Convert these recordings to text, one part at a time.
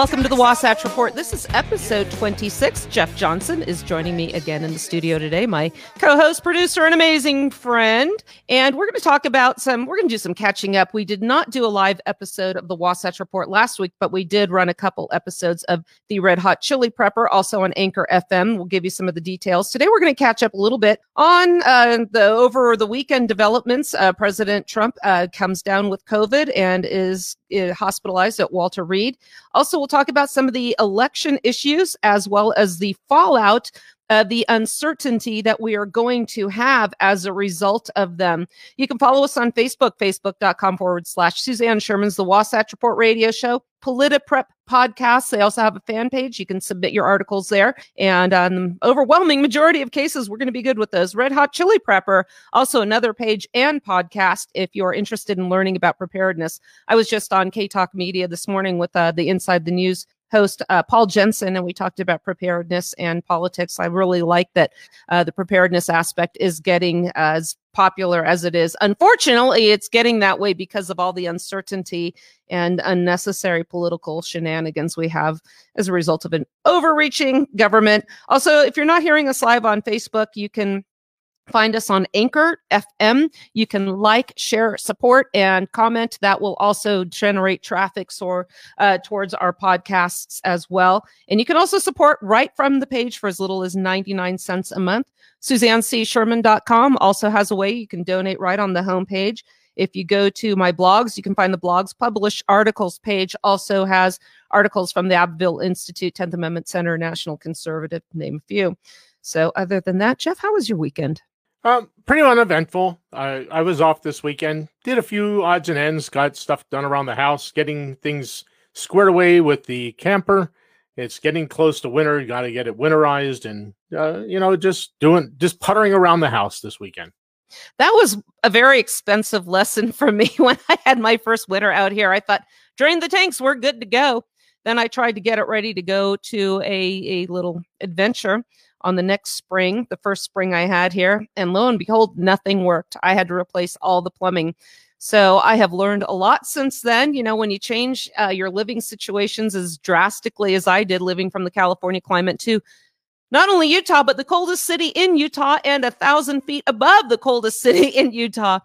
welcome to the Wasatch Report. This is episode 26. Jeff Johnson is joining me again in the studio today, my co host, producer, and amazing friend. And we're going to talk about some, we're going to do some catching up. We did not do a live episode of the Wasatch Report last week, but we did run a couple episodes of the Red Hot Chili Prepper, also on Anchor FM. We'll give you some of the details. Today, we're going to catch up a little bit on uh, the over the weekend developments. Uh, President Trump uh, comes down with COVID and is uh, hospitalized at Walter Reed. Also, we'll talk about some of the election issues as well as the fallout uh, the uncertainty that we are going to have as a result of them. You can follow us on Facebook, facebook.com forward slash Suzanne Sherman's The Wasatch Report Radio Show, PolitiPrep podcast. They also have a fan page. You can submit your articles there. And on um, overwhelming majority of cases, we're going to be good with those. Red Hot Chili Prepper, also another page and podcast if you're interested in learning about preparedness. I was just on K Talk Media this morning with uh, the Inside the News host uh, Paul Jensen, and we talked about preparedness and politics. I really like that uh, the preparedness aspect is getting as popular as it is. Unfortunately, it's getting that way because of all the uncertainty and unnecessary political shenanigans we have as a result of an overreaching government. Also, if you're not hearing us live on Facebook, you can Find us on Anchor FM. You can like, share, support, and comment. That will also generate traffic so, uh, towards our podcasts as well. And you can also support right from the page for as little as 99 cents a month. SuzanneCSherman.com also has a way you can donate right on the homepage. If you go to my blogs, you can find the blogs published articles page also has articles from the Abbeville Institute, 10th Amendment Center, National Conservative, name a few. So, other than that, Jeff, how was your weekend? Um, pretty uneventful. I, I was off this weekend. Did a few odds and ends. Got stuff done around the house. Getting things squared away with the camper. It's getting close to winter. You got to get it winterized, and uh, you know, just doing just puttering around the house this weekend. That was a very expensive lesson for me when I had my first winter out here. I thought drain the tanks, we're good to go. Then I tried to get it ready to go to a a little adventure on the next spring, the first spring I had here. And lo and behold, nothing worked. I had to replace all the plumbing. So I have learned a lot since then. You know, when you change uh, your living situations as drastically as I did living from the California climate to not only Utah, but the coldest city in Utah and a thousand feet above the coldest city in Utah.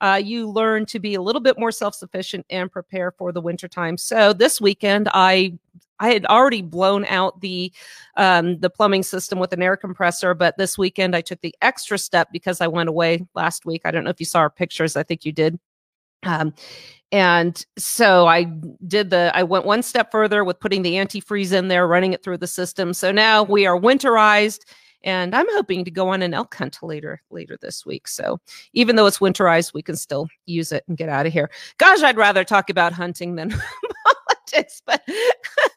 Uh, you learn to be a little bit more self-sufficient and prepare for the wintertime. So this weekend, I I had already blown out the um, the plumbing system with an air compressor, but this weekend I took the extra step because I went away last week. I don't know if you saw our pictures. I think you did. Um, and so I did the, I went one step further with putting the antifreeze in there, running it through the system. So now we are winterized and I'm hoping to go on an elk hunt later, later this week. So even though it's winterized, we can still use it and get out of here. Gosh, I'd rather talk about hunting than politics, but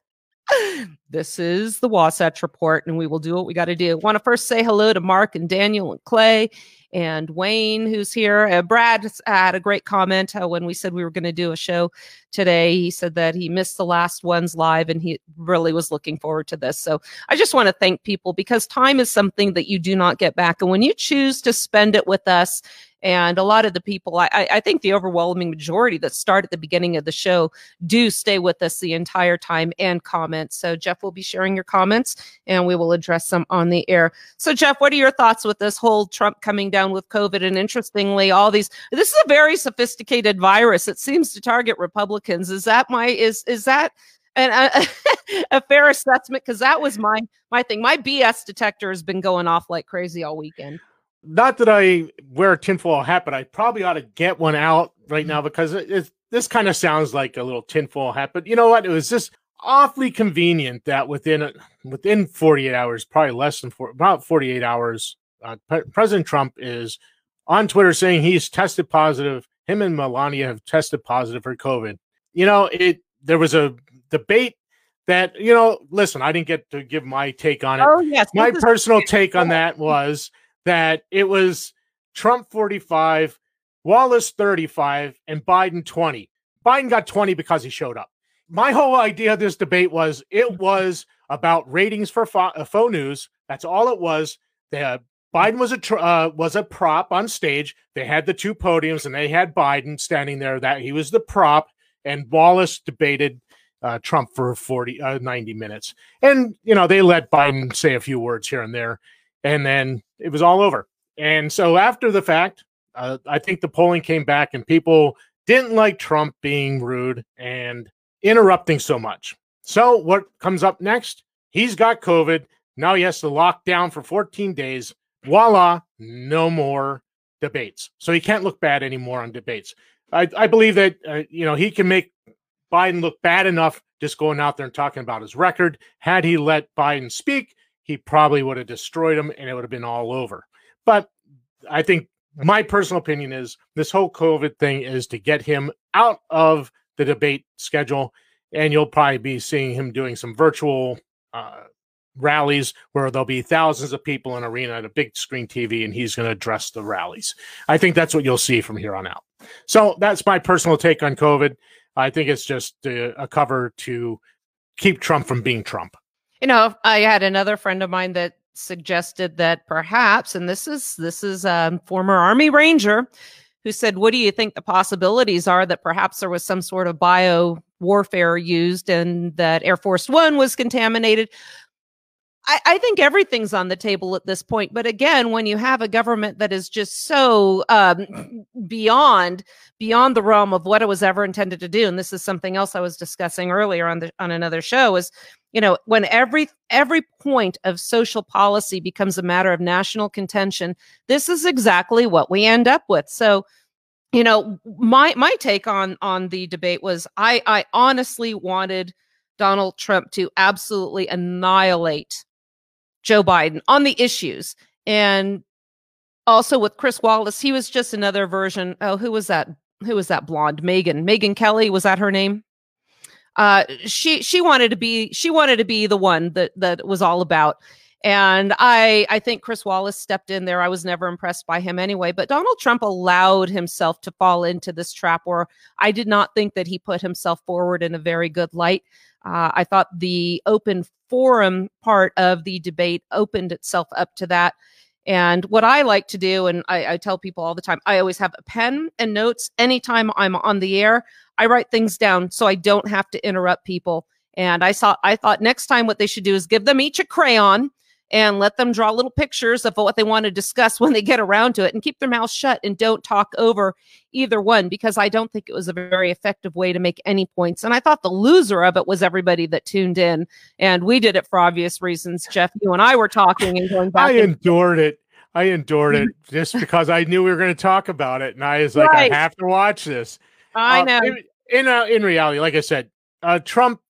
this is the Wasatch Report, and we will do what we got to do. Want to first say hello to Mark and Daniel and Clay and Wayne, who's here. Uh, Brad had a great comment uh, when we said we were going to do a show today. He said that he missed the last ones live and he really was looking forward to this. So I just want to thank people because time is something that you do not get back. And when you choose to spend it with us and a lot of the people, I, I think the overwhelming majority that start at the beginning of the show do stay with us the entire time and comment. So Jeff will be sharing your comments and we will address them on the air. So Jeff, what are your thoughts with this whole Trump coming down with COVID? And interestingly, all these, this is a very sophisticated virus. It seems to target Republicans. Is that my, is, is that, a, a fair assessment because that was my my thing. My BS detector has been going off like crazy all weekend not that I wear a tinfoil hat, but I probably ought to get one out right now because it, this kind of sounds like a little tinfoil hat. But you know what? It was just awfully convenient that within within 48 hours, probably less than four, about 48 hours, uh, Pre- President Trump is on Twitter saying he's tested positive. Him and Melania have tested positive for COVID. You know, it there was a debate that you know. Listen, I didn't get to give my take on it. Oh yes, my personal take on that was that it was Trump 45, Wallace 35, and Biden 20. Biden got 20 because he showed up. My whole idea of this debate was it was about ratings for fo- uh, faux news. That's all it was. The, Biden was a tr- uh, was a prop on stage. They had the two podiums, and they had Biden standing there. That he was the prop, and Wallace debated uh, Trump for 40, uh, 90 minutes. And, you know, they let Biden say a few words here and there, and then it was all over. And so after the fact, uh, I think the polling came back and people didn't like Trump being rude and interrupting so much. So what comes up next? He's got COVID. Now he has to lock down for 14 days. Voila, no more debates. So he can't look bad anymore on debates. I, I believe that uh, you know he can make Biden look bad enough just going out there and talking about his record. Had he let Biden speak, he probably would have destroyed him and it would have been all over. But I think my personal opinion is this whole COVID thing is to get him out of the debate schedule. And you'll probably be seeing him doing some virtual uh, rallies where there'll be thousands of people in arena at a big screen TV and he's going to address the rallies. I think that's what you'll see from here on out. So that's my personal take on COVID. I think it's just a, a cover to keep Trump from being Trump. You know, I had another friend of mine that suggested that perhaps, and this is this is a former Army Ranger who said, "What do you think the possibilities are that perhaps there was some sort of bio warfare used and that Air Force One was contaminated?" I, I, think everything's on the table at this point. But again, when you have a government that is just so um, beyond beyond the realm of what it was ever intended to do, and this is something else I was discussing earlier on the on another show, is you know when every every point of social policy becomes a matter of national contention, this is exactly what we end up with. So you know my my take on on the debate was I I honestly wanted Donald Trump to absolutely annihilate Joe Biden on the issues. And also with Chris Wallace, he was just another version. Oh, who was that? Who was that blonde? Megyn Megyn Kelly, was that her name? Uh, she she wanted to be she wanted to be the one that that was all about. And I I think Chris Wallace stepped in there. I was never impressed by him anyway, but Donald Trump allowed himself to fall into this trap where I did not think that he put himself forward in a very good light. Uh, I thought the open forum part of the debate opened itself up to that. And what I like to do, and I, I, tell people all the time, I always have a pen and notes anytime I'm on the air. I write things down so I don't have to interrupt people. And I saw, I thought next time what they should do is give them each a crayon and let them draw little pictures of what they want to discuss when they get around to it and keep their mouth shut and don't talk over either one because I don't think it was a very effective way to make any points. And I thought the loser of it was everybody that tuned in. And we did it for obvious reasons. Jeff, you and I were talking and going back. I endured it. I endured it just because I knew we were going to talk about it. And I was like, right. I have to watch this. I uh, know. In, in, uh, in reality, like I said, uh, Trump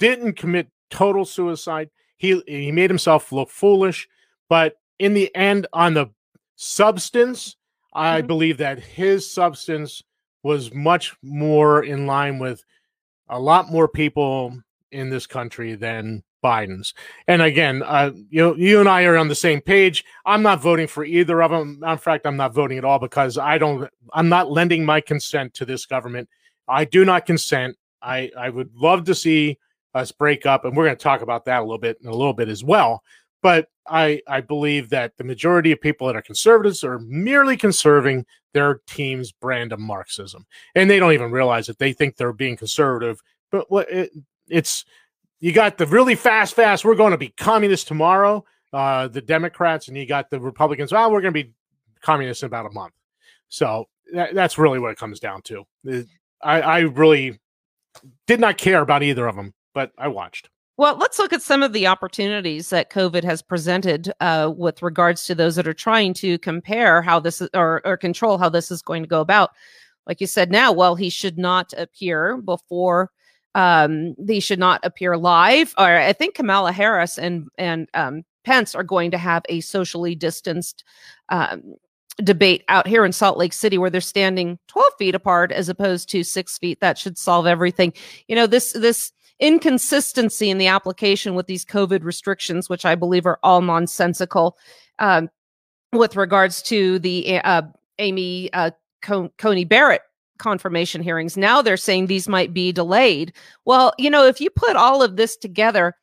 didn't commit total suicide he he made himself look foolish, but in the end, on the substance, I mm-hmm. believe that his substance was much more in line with a lot more people in this country than Biden's. And again, uh, you you and I are on the same page. I'm not voting for either of them. In fact, I'm not voting at all because I don't. I'm not lending my consent to this government. I do not consent. I I would love to see us break up, and we're going to talk about that a little bit in a little bit as well. But I I believe that the majority of people that are conservatives are merely conserving their team's brand of Marxism, and they don't even realize it. They think they're being conservative, but what it, it's you got the really fast, fast. We're going to be communist tomorrow. Uh, the Democrats and you got the Republicans. Oh, we're going to be communists in about a month. So that, that's really what it comes down to. I, I really did not care about either of them but I watched. Well, let's look at some of the opportunities that COVID has presented uh, with regards to those that are trying to compare how this is, or, or control how this is going to go about. Like you said, now, well, he should not appear before. Um, he should not appear live. Or I think Kamala Harris and and um, Pence are going to have a socially distanced um, debate out here in Salt Lake City where they're standing 12 feet apart as opposed to six feet. That should solve everything. You know, this this inconsistency in the application with these COVID restrictions, which I believe are all nonsensical, um, with regards to the uh, Amy uh, Coney Barrett confirmation hearings. Now they're saying these might be delayed. Well, you know, if you put all of this together,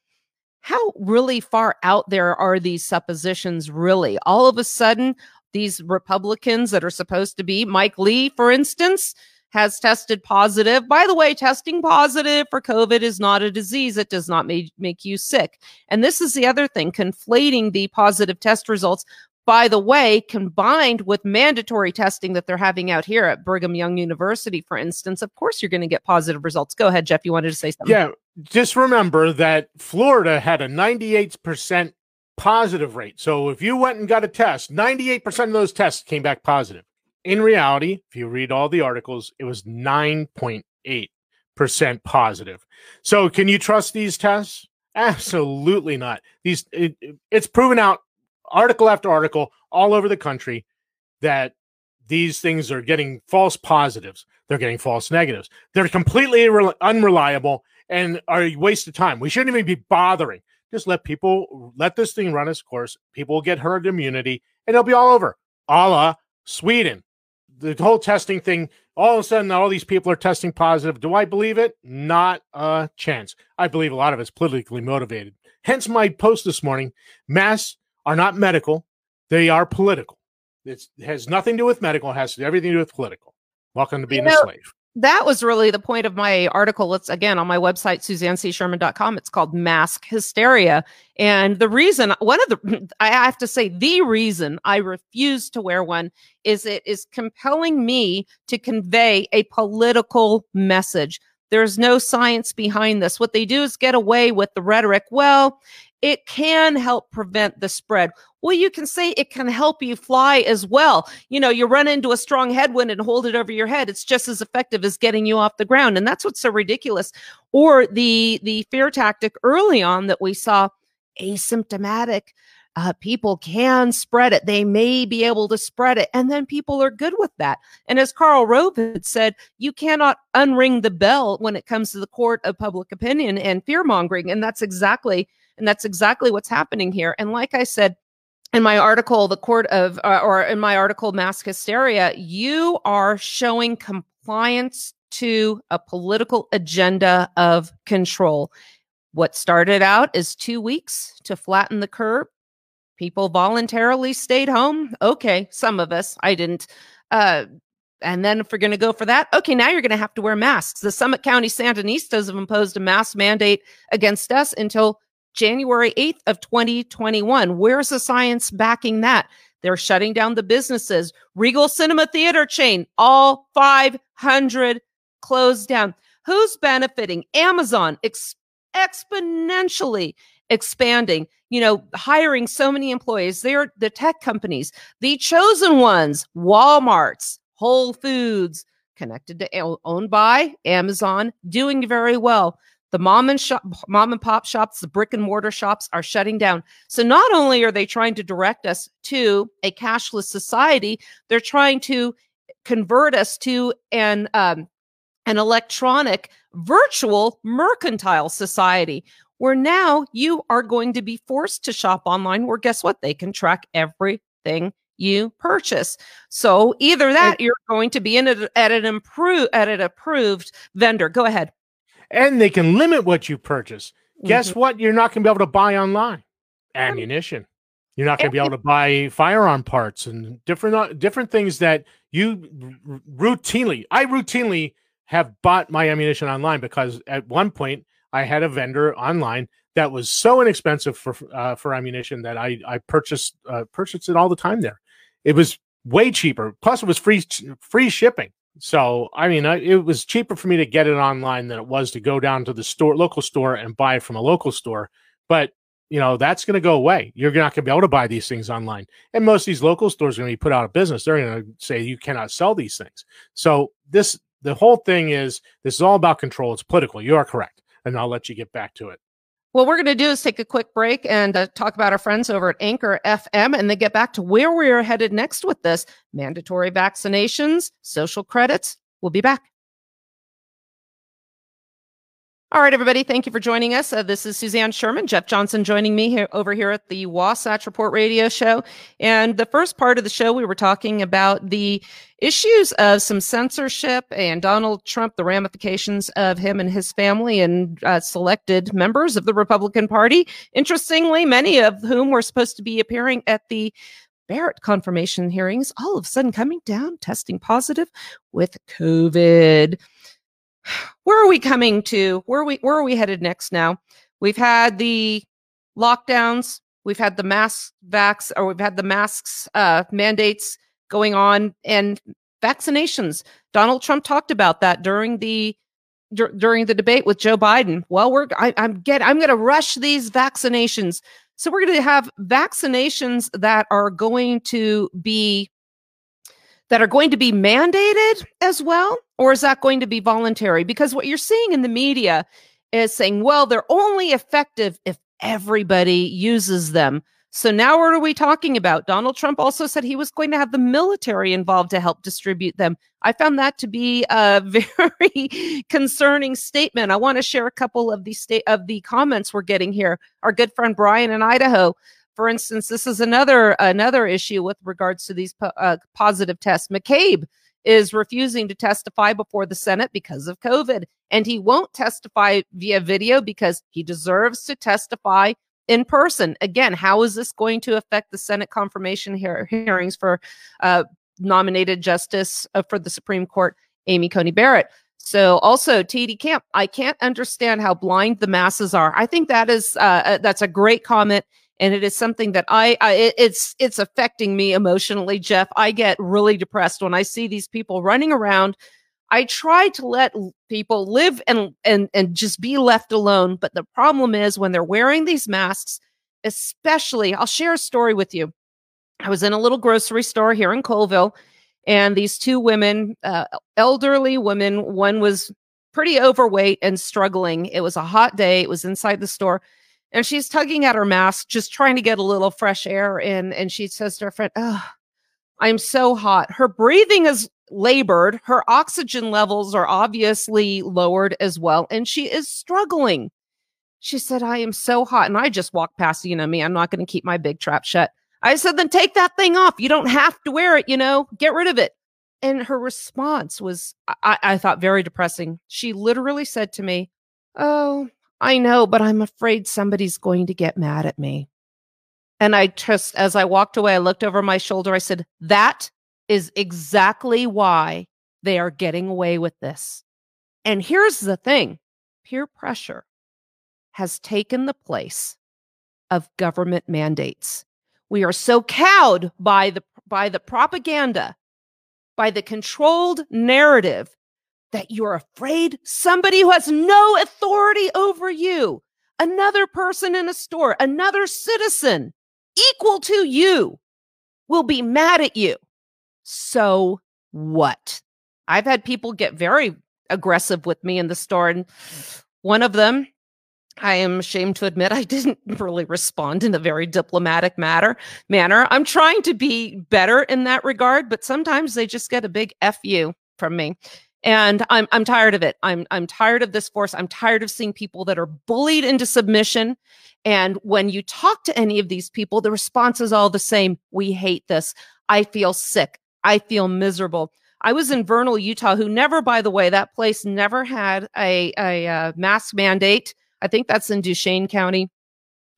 how really far out there are these suppositions really? All of a sudden, these Republicans that are supposed to be Mike Lee, for instance, has tested positive. By the way, testing positive for COVID is not a disease. It does not make, make you sick. And this is the other thing, conflating the positive test results by the way, combined with mandatory testing that they're having out here at Brigham Young University, for instance, of course you're going to get positive results. Go ahead, Jeff. You wanted to say something. Yeah. Just remember that Florida had a 98% positive rate. So if you went and got a test, 98% of those tests came back positive. In reality, if you read all the articles, it was 9.8% positive. So can you trust these tests? Absolutely not. These it, it's proven out article after article all over the country that these things are getting false positives. They're getting false negatives. They're completely unreliable and are a waste of time. We shouldn't even be bothering. Just let people let this thing run its course. People will get herd immunity and it'll be all over. A la Sweden. The whole testing thing, all of a sudden, all these people are testing positive. Do I believe it? Not a chance. I believe a lot of it's politically motivated. Hence my post this morning. Mass are not medical, they are political. It's, it has nothing to do with medical, it has everything to do with political. Welcome to being you know, a slave. That was really the point of my article. It's again on my website, suzannesherman.com. It's called Mask Hysteria. And the reason, one of the, I have to say, the reason I refuse to wear one is it is compelling me to convey a political message. There's no science behind this. What they do is get away with the rhetoric. Well, it can help prevent the spread. Well, you can say it can help you fly as well. You know, you run into a strong headwind and hold it over your head. It's just as effective as getting you off the ground. And that's what's so ridiculous. Or the the fear tactic early on that we saw asymptomatic uh, people can spread it. They may be able to spread it. And then people are good with that. And as Karl Rove had said, you cannot unring the bell when it comes to the court of public opinion and fear mongering. And that's exactly and that's exactly what's happening here. And like I said, in my article, the court of, uh, or in my article, mass hysteria, you are showing compliance to a political agenda of control. What started out as two weeks to flatten the curve, people voluntarily stayed home. Okay, some of us, I didn't. Uh, and then if we're going to go for that, okay, now you're going to have to wear masks. The Summit County Sandinistas have imposed a mask mandate against us until January 8th of 2021. Where's the science backing that? They're shutting down the businesses. Regal Cinema Theater chain, all 500 closed down. Who's benefiting? Amazon ex- exponentially expanding, you know, hiring so many employees. They're the tech companies, the chosen ones, Walmart's, Whole Foods, connected to owned by Amazon, doing very well. The mom and shop, mom and pop shops, the brick and mortar shops are shutting down. So not only are they trying to direct us to a cashless society, they're trying to convert us to an um, an electronic virtual mercantile society where now you are going to be forced to shop online where guess what? They can track everything you purchase. So either that you're going to be in a, at an improved at an approved vendor. Go ahead and they can limit what you purchase. Mm-hmm. Guess what? You're not going to be able to buy online ammunition. You're not going to be able to buy firearm parts and different uh, different things that you routinely. I routinely have bought my ammunition online because at one point I had a vendor online that was so inexpensive for uh, for ammunition that I I purchased uh, purchased it all the time there. It was way cheaper. Plus, it was free free shipping. So, I mean, I, it was cheaper for me to get it online than it was to go down to the store, local store, and buy it from a local store. But you know that's going to go away. You're not going to be able to buy these things online, and most of these local stores are going to be put out of business. They're going to say you cannot sell these things. So this, the whole thing is this is all about control. It's political. You are correct, and I'll let you get back to it. What we're going to do is take a quick break and uh, talk about our friends over at Anchor FM and then get back to where we are headed next with this mandatory vaccinations, social credits. We'll be back. All right, everybody. Thank you for joining us. Uh, this is Suzanne Sherman, Jeff Johnson joining me here over here at the Wasatch Report Radio Show. And the first part of the show, we were talking about the issues of some censorship and Donald Trump, the ramifications of him and his family and uh, selected members of the Republican Party. Interestingly, many of whom were supposed to be appearing at the Barrett confirmation hearings all of a sudden coming down, testing positive with COVID. Where are we coming to? Where are we where are we headed next now? We've had the lockdowns, we've had the mask vax, or we've had the masks uh, mandates going on, and vaccinations. Donald Trump talked about that during the during the debate with Joe Biden. Well, we're I, I'm get I'm going to rush these vaccinations. So we're going to have vaccinations that are going to be that are going to be mandated as well or is that going to be voluntary because what you're seeing in the media is saying well they're only effective if everybody uses them so now what are we talking about? Donald Trump also said he was going to have the military involved to help distribute them. I found that to be a very concerning statement. I want to share a couple of the state of the comments we're getting here. Our good friend Brian in Idaho, for instance, this is another another issue with regards to these uh, positive tests. McCabe is refusing to testify before the Senate because of COVID, and he won't testify via video because he deserves to testify in person. Again, how is this going to affect the Senate confirmation hear- hearings for uh, nominated Justice uh, for the Supreme Court, Amy Coney Barrett? So also TD Camp, I can't understand how blind the masses are. I think that is uh, uh, that's a great comment, and it is something that I, I it's it's affecting me emotionally, Jeff. I get really depressed when I see these people running around I try to let people live and and and just be left alone. But the problem is when they're wearing these masks, especially, I'll share a story with you. I was in a little grocery store here in Coalville, and these two women, uh, elderly women, one was pretty overweight and struggling. It was a hot day. It was inside the store. And she's tugging at her mask, just trying to get a little fresh air in. And she says to her friend, Oh, I'm so hot. Her breathing is labored. Her oxygen levels are obviously lowered as well, and she is struggling. She said, I am so hot. And I just walked past, you know, me, I'm not going to keep my big trap shut. I said, then take that thing off. You don't have to wear it, you know, get rid of it. And her response was, I, I thought, very depressing. She literally said to me, Oh, I know, but I'm afraid somebody's going to get mad at me. And I just, as I walked away, I looked over my shoulder. I said, That is exactly why they are getting away with this. And here's the thing peer pressure has taken the place of government mandates. We are so cowed by the by the propaganda, by the controlled narrative that you're afraid somebody who has no authority over you, another person in a store, another citizen equal to you will be mad at you so what? I've had people get very aggressive with me in the store. And one of them, I am ashamed to admit I didn't really respond in a very diplomatic matter manner. I'm trying to be better in that regard, but sometimes they just get a big F you from me. And I'm I'm tired of it. I'm I'm tired of this force. I'm tired of seeing people that are bullied into submission. And when you talk to any of these people, the response is all the same. We hate this. I feel sick. I feel miserable. I was in Vernal, Utah, who never, by the way, that place never had a, a, a uh, mask mandate. I think that's in Duchesne County.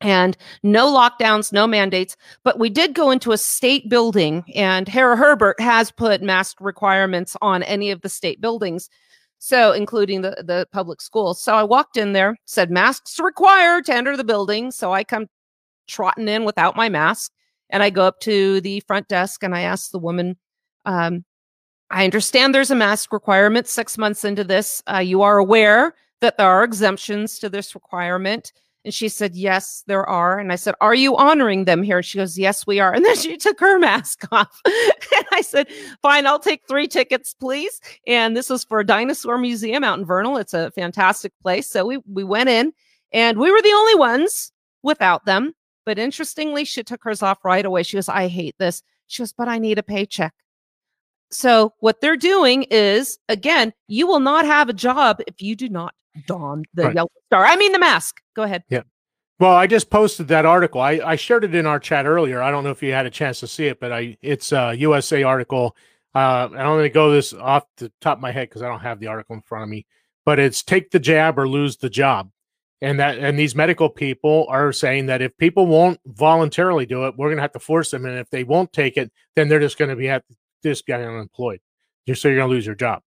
And no lockdowns, no mandates. But we did go into a state building, and Hera Herbert has put mask requirements on any of the state buildings. So, including the, the public schools. So I walked in there, said masks required to enter the building. So I come trotting in without my mask. And I go up to the front desk and I ask the woman, um, I understand there's a mask requirement six months into this. Uh, you are aware that there are exemptions to this requirement. And she said, Yes, there are. And I said, Are you honoring them here? She goes, Yes, we are. And then she took her mask off. and I said, Fine, I'll take three tickets, please. And this was for a dinosaur museum out in Vernal. It's a fantastic place. So we, we went in and we were the only ones without them. But interestingly, she took hers off right away. She goes, I hate this. She goes, But I need a paycheck. So what they're doing is, again, you will not have a job if you do not don the right. yellow star. I mean the mask. Go ahead. Yeah. Well, I just posted that article. I, I shared it in our chat earlier. I don't know if you had a chance to see it, but I it's a USA article. Uh, I'm going to go this off the top of my head because I don't have the article in front of me. But it's take the jab or lose the job. and that and these medical people are saying that if people won't voluntarily do it, we're going to have to force them, and if they won't take it, then they're just going to be at just be unemployed. Just so you're going to lose your job.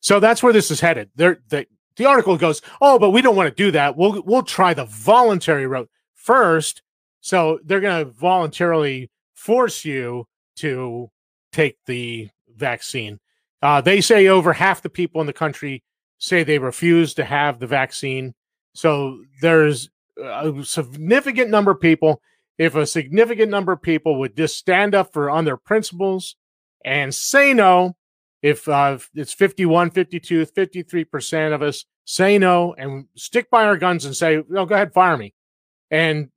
So that's where this is headed. There, the the article goes, oh, but we don't want to do that. We'll we'll try the voluntary route first. So they're going to voluntarily force you to take the vaccine. Uh, they say over half the people in the country say they refuse to have the vaccine. So there's a significant number of people. If a significant number of people would just stand up for on their principles and say no, if uh, it's 51, 52, 53% of us say no and stick by our guns and say, no, go ahead, fire me. And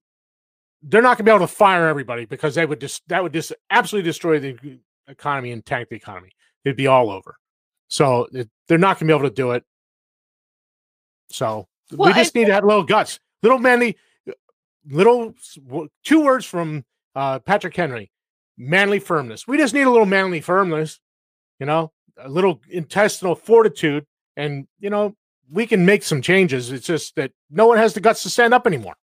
they're not going to be able to fire everybody because they would just, that would just absolutely destroy the economy and tank the economy. It'd be all over. So it, they're not going to be able to do it. So well, we just I, need to have little guts, little manly, little two words from uh, Patrick Henry, manly firmness. We just need a little manly firmness, you know, a little intestinal fortitude, and you know we can make some changes. It's just that no one has the guts to stand up anymore.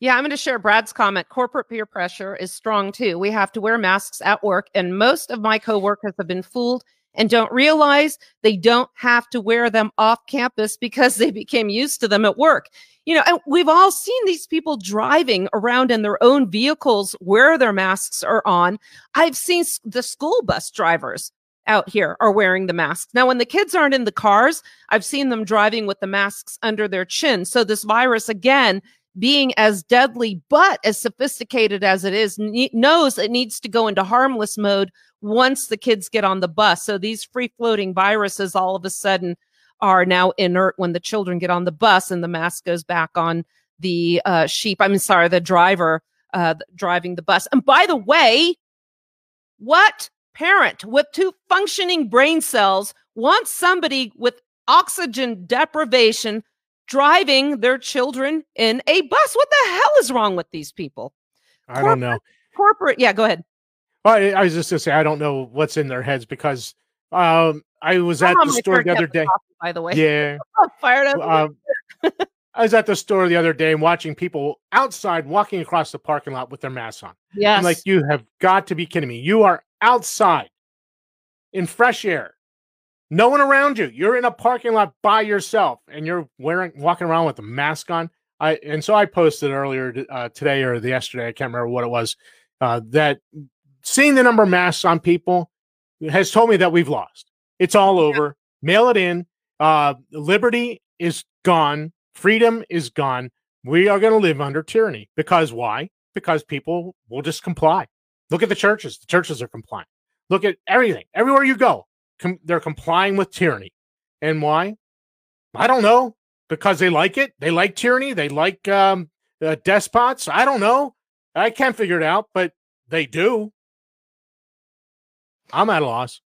Yeah, I'm going to share Brad's comment. Corporate peer pressure is strong too. We have to wear masks at work, and most of my coworkers have been fooled and don't realize they don't have to wear them off campus because they became used to them at work. You know, and we've all seen these people driving around in their own vehicles where their masks are on. I've seen the school bus drivers out here are wearing the masks. Now, when the kids aren't in the cars, I've seen them driving with the masks under their chin. So this virus, again, being as deadly but as sophisticated as it is, knows it needs to go into harmless mode once the kids get on the bus. So these free floating viruses all of a sudden are now inert when the children get on the bus and the mask goes back on the uh, sheep. I'm sorry, the driver uh, driving the bus. And by the way, what parent with two functioning brain cells wants somebody with oxygen deprivation driving their children in a bus? What the hell is wrong with these people? I corporate, don't know. Corporate, yeah, go ahead. Well, I, I was just gonna say I don't know what's in their heads because um, I was at the store the other day. Coffee, by the way, yeah, fired up. Um, I was at the store the other day and watching people outside walking across the parking lot with their masks on. Yeah, I'm like, you have got to be kidding me! You are outside in fresh air, no one around you. You're in a parking lot by yourself, and you're wearing walking around with a mask on. I and so I posted earlier uh, today or the yesterday, I can't remember what it was, uh, that seeing the number of masks on people has told me that we've lost. It's all over. Yeah. Mail it in. Uh, liberty is gone. Freedom is gone. We are going to live under tyranny because why? Because people will just comply. Look at the churches. The churches are compliant. Look at everything. Everywhere you go, com- they're complying with tyranny. And why? I don't know. Because they like it. They like tyranny. They like um, uh, despots. I don't know. I can't figure it out, but they do. I'm at a loss.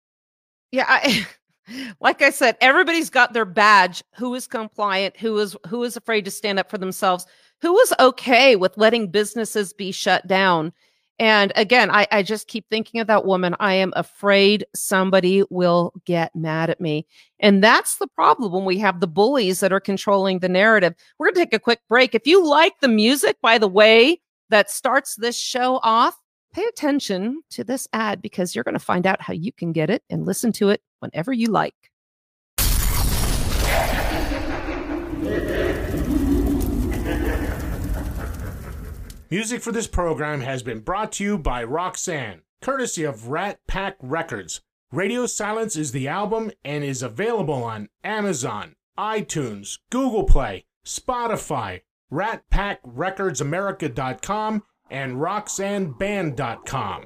Yeah, I, like I said, everybody's got their badge. Who is compliant? Who is who is afraid to stand up for themselves? Who is okay with letting businesses be shut down? And again, I, I just keep thinking of that woman. I am afraid somebody will get mad at me. And that's the problem when we have the bullies that are controlling the narrative. We're going to take a quick break. If you like the music, by the way, that starts this show off, pay attention to this ad because you're going to find out how you can get it and listen to it whenever you like. Music for this program has been brought to you by Roxanne, courtesy of Rat Pack Records. Radio Silence is the album and is available on Amazon, iTunes, Google Play, Spotify, Rat Pack Records RatPackRecordsAmerica.com, and RoxanneBand.com.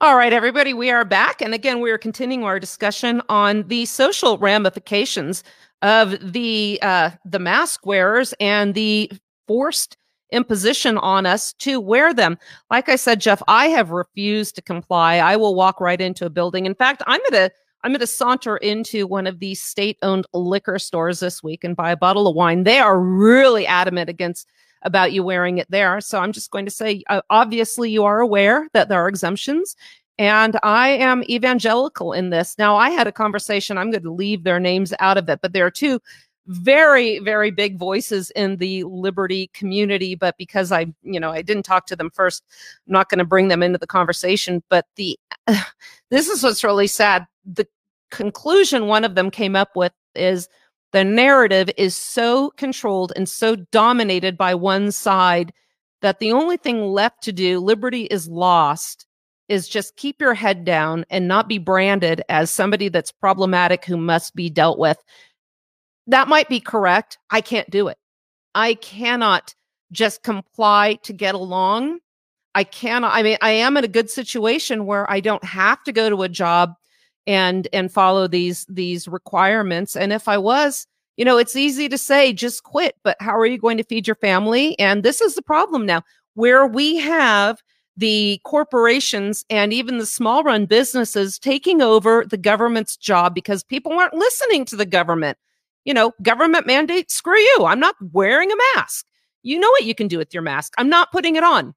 All right, everybody, we are back. And again, we are continuing our discussion on the social ramifications of the uh, the mask wearers and the forced imposition on us to wear them. Like I said, Jeff, I have refused to comply. I will walk right into a building. In fact, I'm going to I'm going to saunter into one of these state owned liquor stores this week and buy a bottle of wine. They are really adamant against about you wearing it there. So I'm just going to say, uh, obviously, you are aware that there are exemptions. And I am evangelical in this. Now, I had a conversation, I'm going to leave their names out of it, but there are two very, very big voices in the liberty community. But because I, you know, I didn't talk to them first, I'm not going to bring them into the conversation. But the, this is what's really sad. The conclusion one of them came up with is the narrative is so controlled and so dominated by one side that the only thing left to do, liberty is lost, is just keep your head down and not be branded as somebody that's problematic who must be dealt with. That might be correct. I can't do it. I cannot just comply to get along. I cannot, I mean, I am in a good situation where I don't have to go to a job and and follow these these requirements. And if i was you know it's easy to say just quit but how are you going to feed your family? And this is the problem now where we have the corporations and even the small run businesses taking over the government's job because people aren't listening to the government. You know government mandate screw you i'm not wearing a mask. You know what you can do with your mask. I'm not putting it on.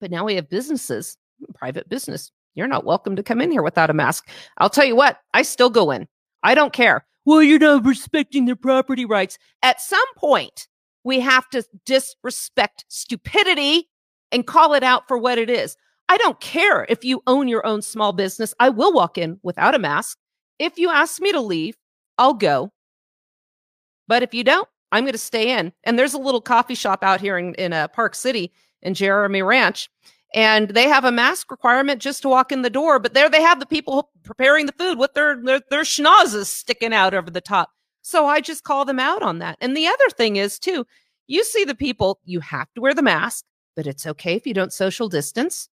But now we have businesses private business you're not welcome to come in here without a mask. I'll tell you what, I still go in. I don't care. Well, you're not respecting their property rights. At some point, we have to disrespect stupidity and call it out for what it is. I don't care if you own your own small business. I will walk in without a mask. If you ask me to leave, I'll go. But if you don't, I'm going to stay in. And there's a little coffee shop out here in, in uh, Park City in Jeremy Ranch and they have a mask requirement just to walk in the door. But there they have the people preparing the food with their their, their schnozzes sticking out over the top. So I just call them out on that. And the other thing is too, you see the people, you have to wear the mask, but it's okay if you don't social distance.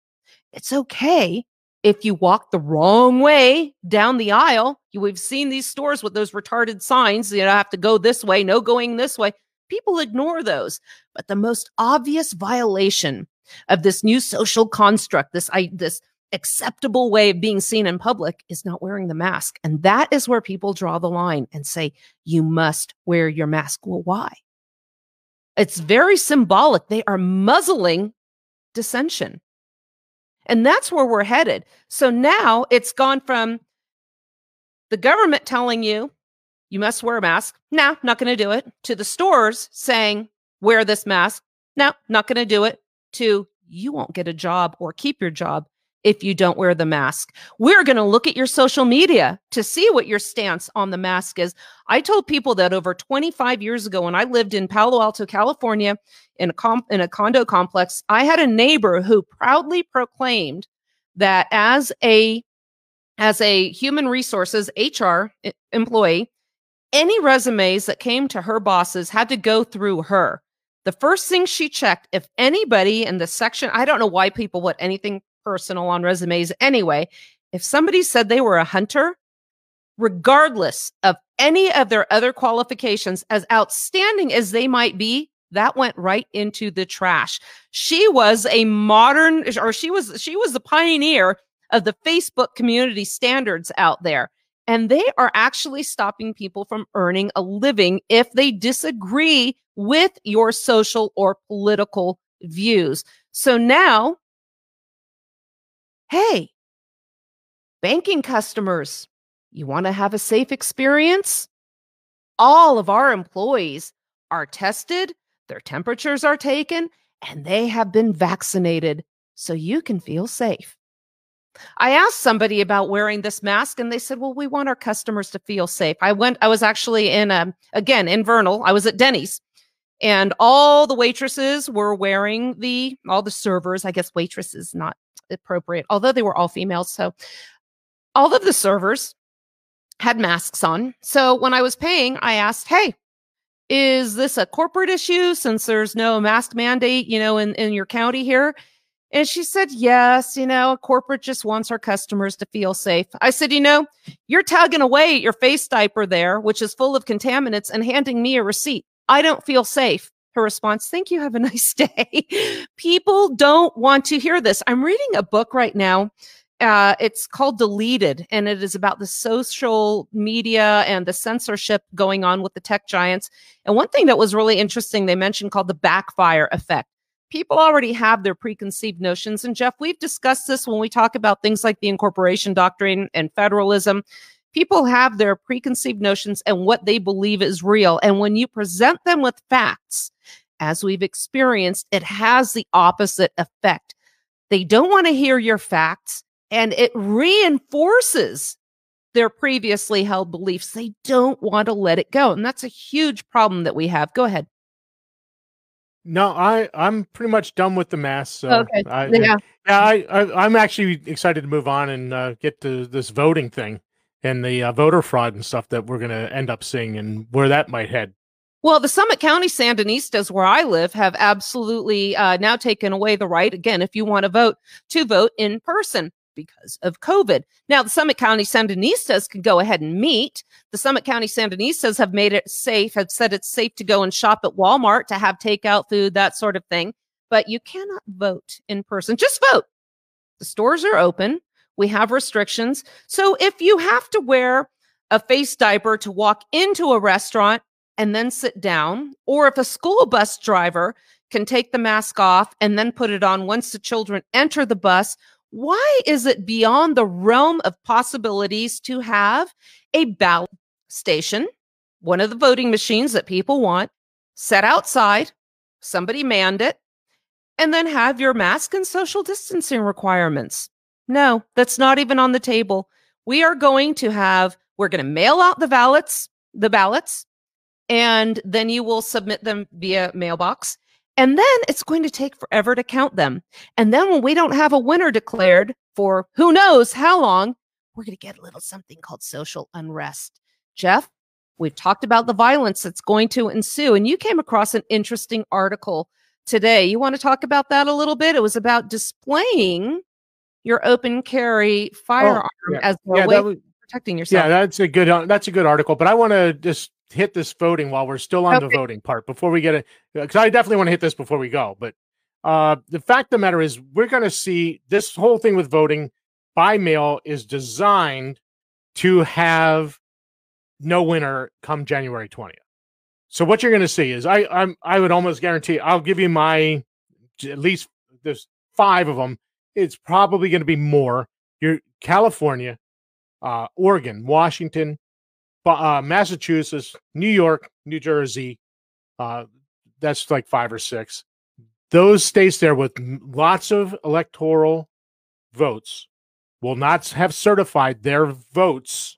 It's okay if you walk the wrong way down the aisle. You, we've seen these stores with those retarded signs, you know, have to go this way, no going this way. People ignore those. But the most obvious violation of this new social construct, this I, this acceptable way of being seen in public is not wearing the mask. And that is where people draw the line and say, you must wear your mask. Well, why? It's very symbolic. They are muzzling dissension. And that's where we're headed. So now it's gone from the government telling you you must wear a mask. No, not going to do it. To the stores saying, wear this mask. No, not going to do it to you won't get a job or keep your job if you don't wear the mask. We're going to look at your social media to see what your stance on the mask is. I told people that over 25 years ago when I lived in Palo Alto, California in a comp- in a condo complex, I had a neighbor who proudly proclaimed that as a as a human resources HR employee, any resumes that came to her bosses had to go through her the first thing she checked, if anybody in the section, I don't know why people put anything personal on resumes anyway. If somebody said they were a hunter, regardless of any of their other qualifications, as outstanding as they might be, that went right into the trash. She was a modern, or she was, she was the pioneer of the Facebook community standards out there. And they are actually stopping people from earning a living if they disagree with your social or political views. So now, hey, banking customers, you want to have a safe experience? All of our employees are tested, their temperatures are taken, and they have been vaccinated so you can feel safe. I asked somebody about wearing this mask and they said, well, we want our customers to feel safe. I went, I was actually in a, um, again, in Vernal, I was at Denny's and all the waitresses were wearing the, all the servers, I guess waitresses not appropriate, although they were all females. So all of the servers had masks on. So when I was paying, I asked, hey, is this a corporate issue since there's no mask mandate, you know, in, in your county here? And she said, Yes, you know, a corporate just wants our customers to feel safe. I said, You know, you're tugging away at your face diaper there, which is full of contaminants, and handing me a receipt. I don't feel safe. Her response, Thank you. Have a nice day. People don't want to hear this. I'm reading a book right now. Uh, it's called Deleted, and it is about the social media and the censorship going on with the tech giants. And one thing that was really interesting, they mentioned called the backfire effect. People already have their preconceived notions. And Jeff, we've discussed this when we talk about things like the incorporation doctrine and federalism. People have their preconceived notions and what they believe is real. And when you present them with facts, as we've experienced, it has the opposite effect. They don't want to hear your facts and it reinforces their previously held beliefs. They don't want to let it go. And that's a huge problem that we have. Go ahead. No, I I'm pretty much done with the mass. So okay. I, yeah, yeah. I, I am actually excited to move on and uh, get to this voting thing and the uh, voter fraud and stuff that we're going to end up seeing and where that might head. Well, the Summit County Sandinistas, where I live, have absolutely uh, now taken away the right, again, if you want to vote, to vote in person because of COVID. Now, the Summit County Sandinistas can go ahead and meet. The Summit County Sandinistas have made it safe, have said it's safe to go and shop at Walmart to have takeout food, that sort of thing. But you cannot vote in person. Just vote. The stores are open. We have restrictions. So if you have to wear a face diaper to walk into a restaurant, and then sit down, or if a school bus driver can take the mask off and then put it on once the children enter the bus, why is it beyond the realm of possibilities to have a ballot station, one of the voting machines that people want, set outside, somebody manned it, and then have your mask and social distancing requirements? No, that's not even on the table. We are going to have, we're going to mail out the ballots, the ballots and then you will submit them via mailbox. And then it's going to take forever to count them. And then when we don't have a winner declared for who knows how long, we're going to get a little something called social unrest. Jeff, we've talked about the violence that's going to ensue. And you came across an interesting article today. You want to talk about that a little bit? It was about displaying your open carry firearm oh, yeah. as a yeah, way was, protecting yourself. Yeah, that's a good uh, that's a good article. But I want to just hit this voting while we're still on okay. the voting part before we get it because I definitely want to hit this before we go. But uh, the fact of the matter is, we're going to see this whole thing with voting by mail is designed to have no winner come January 20th. So what you're going to see is I I'm I would almost guarantee I'll give you my at least there's five of them. It's probably going to be more. You're California, uh, Oregon, Washington, uh, Massachusetts, New York, New Jersey. Uh, that's like five or six. Those states there with lots of electoral votes will not have certified their votes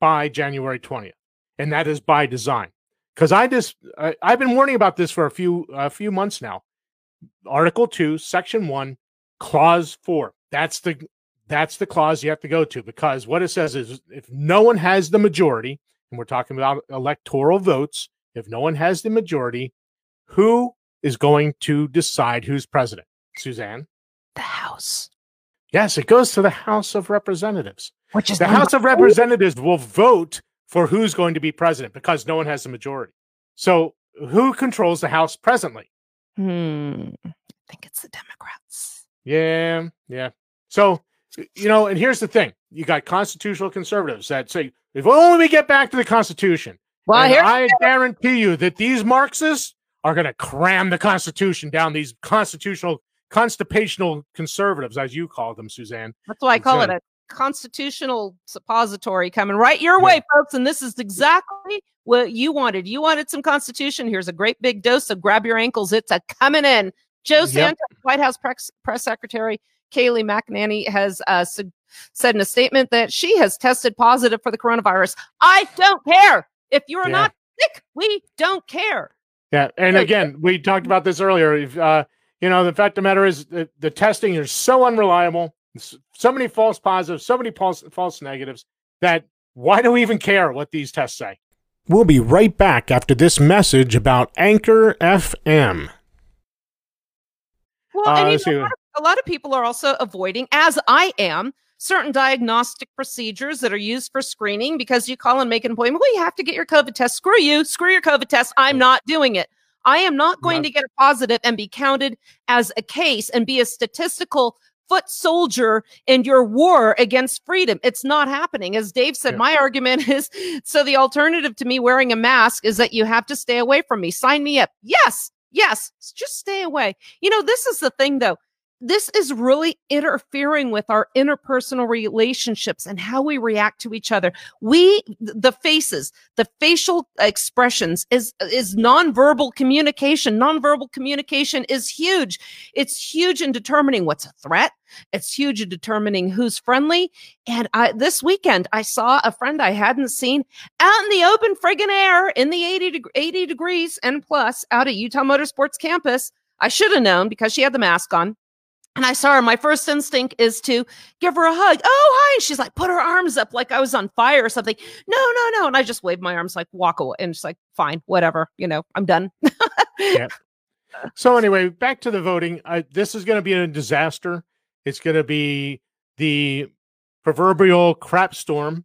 by January 20th. And that is by design. Because I just I, I've been warning about this for a few a few months now. Article 2, Section 1, Clause 4. That's the that's the clause you have to go to because what it says is if no one has the majority, and we're talking about electoral votes, if no one has the majority, who is going to decide who's president? Suzanne? The House. Yes, it goes to the House of Representatives. Which is the House of Representatives will vote for who's going to be president because no one has the majority. So who controls the House presently? Hmm. I think it's the Democrats. Yeah, yeah. So you know, and here's the thing: you got constitutional conservatives that say, "If only we get back to the Constitution." Well, I guarantee you that these Marxists are going to cram the Constitution down these constitutional, constipational conservatives, as you call them, Suzanne. That's why I call it a constitutional suppository coming right your way, yeah. folks. And this is exactly what you wanted. You wanted some Constitution. Here's a great big dose of grab your ankles. It's a coming in. Joe yep. Santos, White House press, press secretary, Kayleigh McEnany has uh, su- said in a statement that she has tested positive for the coronavirus. I don't care. If you're yeah. not sick, we don't care. Yeah. And again, we talked about this earlier. If, uh, you know, the fact of the matter is the, the testing is so unreliable, so many false positives, so many false, false negatives that why do we even care what these tests say? We'll be right back after this message about Anchor FM. Well, uh, and you know, a lot of people are also avoiding, as I am, certain diagnostic procedures that are used for screening because you call and make an appointment. Well, you have to get your COVID test. Screw you. Screw your COVID test. I'm not doing it. I am not going to get a positive and be counted as a case and be a statistical foot soldier in your war against freedom. It's not happening. As Dave said, yeah. my argument is so the alternative to me wearing a mask is that you have to stay away from me. Sign me up. Yes. Yes. Just stay away. You know, this is the thing though this is really interfering with our interpersonal relationships and how we react to each other. We, the faces, the facial expressions is, is nonverbal communication. Nonverbal communication is huge. It's huge in determining what's a threat. It's huge in determining who's friendly. And I, this weekend, I saw a friend I hadn't seen out in the open friggin' air in the 80, 80 degrees and plus out at Utah Motorsports campus. I should have known because she had the mask on and I saw her. My first instinct is to give her a hug. Oh, hi. And she's like, put her arms up like I was on fire or something. No, no, no. And I just waved my arms like, walk away. And she's like, fine, whatever. You know, I'm done. yeah. So, anyway, back to the voting. This is going to be a disaster. It's going to be the proverbial crap storm.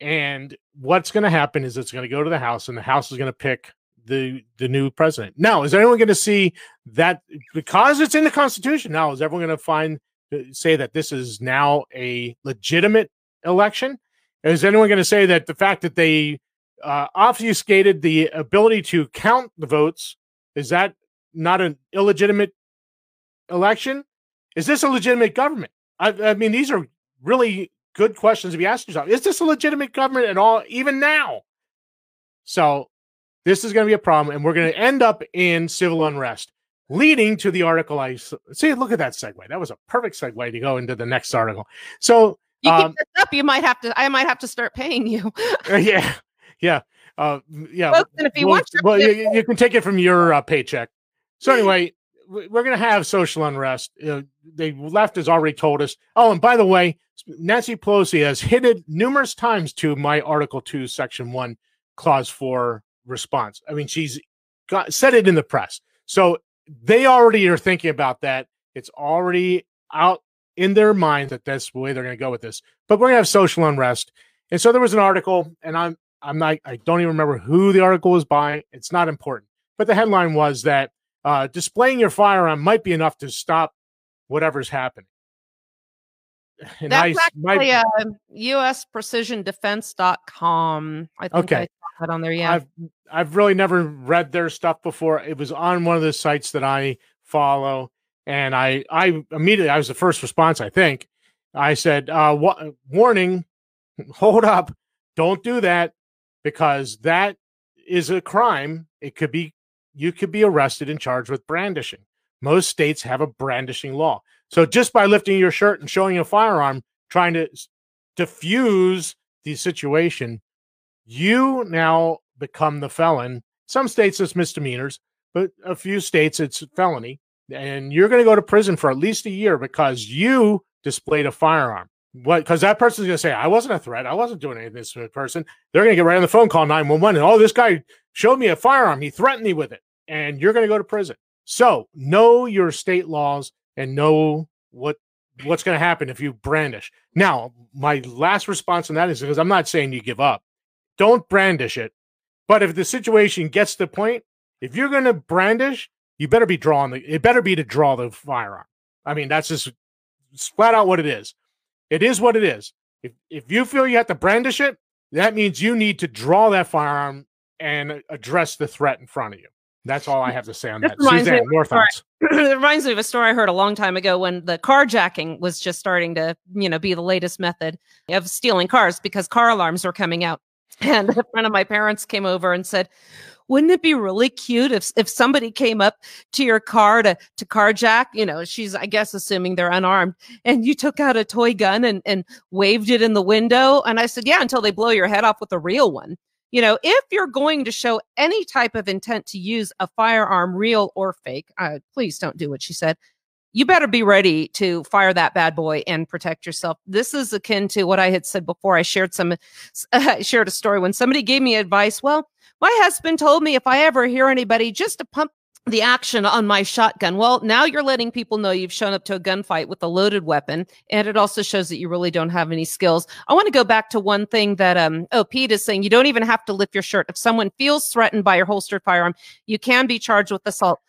And what's going to happen is it's going to go to the House, and the House is going to pick the the new president. Now, is anyone going to see that because it's in the Constitution? Now, is everyone going to find uh, say that this is now a legitimate election? Is anyone going to say that the fact that they uh, obfuscated the ability to count the votes is that not an illegitimate election? Is this a legitimate government? I, I mean, these are really good questions to be asking yourself. Is this a legitimate government at all, even now? So this is going to be a problem, and we're going to end up in civil unrest, leading to the article I see. Look at that segue. That was a perfect segue to go into the next article. So you um, keep this up, you might have to. I might have to start paying you. Uh, yeah, yeah, uh, yeah. And if you want, well, you, you, can take it from your uh, paycheck. So anyway, we're going to have social unrest. Uh, the left has already told us. Oh, and by the way, Nancy Pelosi has hinted numerous times to my Article Two, Section One, Clause Four response. I mean, she's got said it in the press. So they already are thinking about that. It's already out in their mind that that's the way they're going to go with this. But we're going to have social unrest. And so there was an article, and I'm I'm not I don't even remember who the article was by. It's not important. But the headline was that uh, displaying your firearm might be enough to stop whatever's happening. And That's I, actually my, uh, USPrecisionDefense.com. I think okay. I on there. Yeah. I've, I've really never read their stuff before. It was on one of the sites that I follow. And I, I immediately, I was the first response, I think. I said, uh, wa- warning, hold up, don't do that because that is a crime. It could be, you could be arrested and charged with brandishing. Most states have a brandishing law. So just by lifting your shirt and showing a firearm, trying to diffuse the situation, you now become the felon. Some states it's misdemeanors, but a few states it's felony. And you're going to go to prison for at least a year because you displayed a firearm. What? Because that person's going to say, I wasn't a threat. I wasn't doing anything to this person. They're going to get right on the phone, call 911, and oh, this guy showed me a firearm. He threatened me with it. And you're going to go to prison. So know your state laws and know what what's going to happen if you brandish. Now, my last response on that is because I'm not saying you give up. Don't brandish it. But if the situation gets to the point, if you're going to brandish, you better be drawing the. It better be to draw the firearm. I mean, that's just flat out what it is. It is what it is. If if you feel you have to brandish it, that means you need to draw that firearm and address the threat in front of you. That's all I have to say on that. Suzanne, more thoughts. it reminds me of a story I heard a long time ago when the carjacking was just starting to, you know, be the latest method of stealing cars because car alarms were coming out. And a friend of my parents came over and said, wouldn't it be really cute if if somebody came up to your car to to carjack? You know she's i guess assuming they're unarmed. And you took out a toy gun and and waved it in the window? And i said yeah until they blow your head off with a real one. You know, if you're going to show any type of intent to use a firearm, real or fake, uh, please don't do what she said. You better be ready to fire that bad boy and protect yourself. This is akin to what I had said before. I shared some, uh, shared a story when somebody gave me advice. Well, my husband told me if I ever hear anybody just to pump the action on my shotgun. Well, now you're letting people know you've shown up to a gunfight with a loaded weapon, and it also shows that you really don't have any skills. I want to go back to one thing that um oh Pete is saying. You don't even have to lift your shirt. If someone feels threatened by your holstered firearm, you can be charged with assault.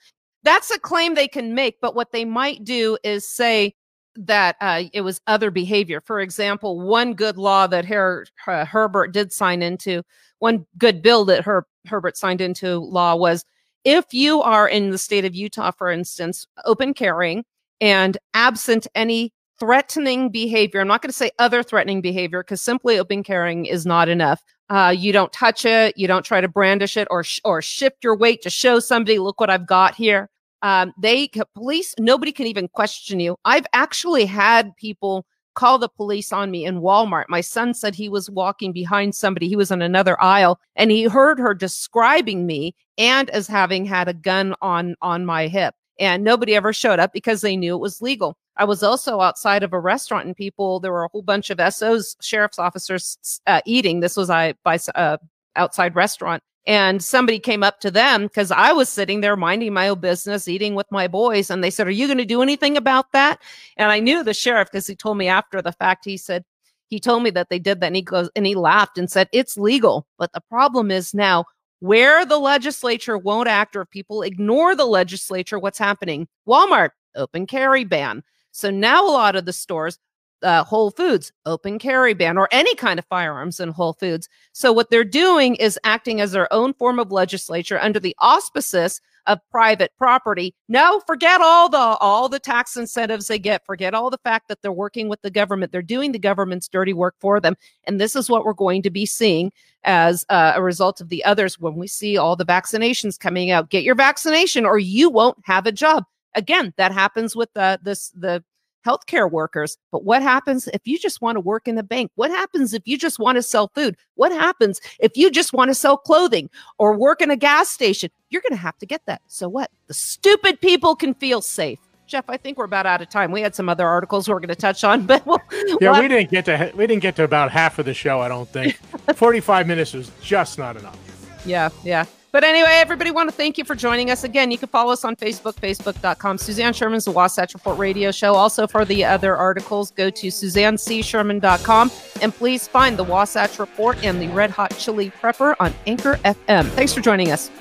That's a claim they can make, but what they might do is say, that uh, it was other behavior. For example, one good law that Her- uh, Herbert did sign into, one good bill that Her- Herbert signed into law was if you are in the state of Utah, for instance, open carrying and absent any threatening behavior, I'm not going to say other threatening behavior because simply open carrying is not enough. Uh, you don't touch it, you don't try to brandish it or sh- or shift your weight to show somebody, look what I've got here. Um, they police, nobody can even question you. I've actually had people call the police on me in Walmart. My son said he was walking behind somebody. He was in another aisle and he heard her describing me and as having had a gun on on my hip. And nobody ever showed up because they knew it was legal. I was also outside of a restaurant and people, there were a whole bunch of SOs, sheriff's officers uh, eating. This was I by uh, outside restaurant and somebody came up to them because I was sitting there minding my own business, eating with my boys. And they said, Are you going to do anything about that? And I knew the sheriff because he told me after the fact, he said, he told me that they did that and he goes and he laughed and said it's legal but the problem is now where the legislature won't act or people ignore the legislature what's happening walmart open carry ban so now a lot of the stores uh, Whole Foods open carry ban or any kind of firearms in Whole Foods. So what they're doing is acting as their own form of legislature under the auspices of private property. No, forget all the all the tax incentives they get. Forget all the fact that they're working with the government. They're doing the government's dirty work for them. And this is what we're going to be seeing as uh, a result of the others when we see all the vaccinations coming out. Get your vaccination or you won't have a job. Again, that happens with the this the healthcare workers. But what happens if you just want to work in the bank? What happens if you just want to sell food? What happens if you just want to sell clothing or work in a gas station? You're going to have to get that. So what? The stupid people can feel safe. Jeff, I think we're about out of time. We had some other articles we're going to touch on, but we'll, yeah, we'll we didn't get to we didn't get to about half of the show. I don't think forty five minutes is just not enough. Yeah, yeah. But anyway, everybody want to thank you for joining us. Again, you can follow us on Facebook, facebook.com. Suzanne Sherman's The Wasatch Report radio show. Also, for the other articles, go to suzannecsherman.com and please find The Wasatch Report and the Red Hot Chili Prepper on Anchor FM. Thanks for joining us.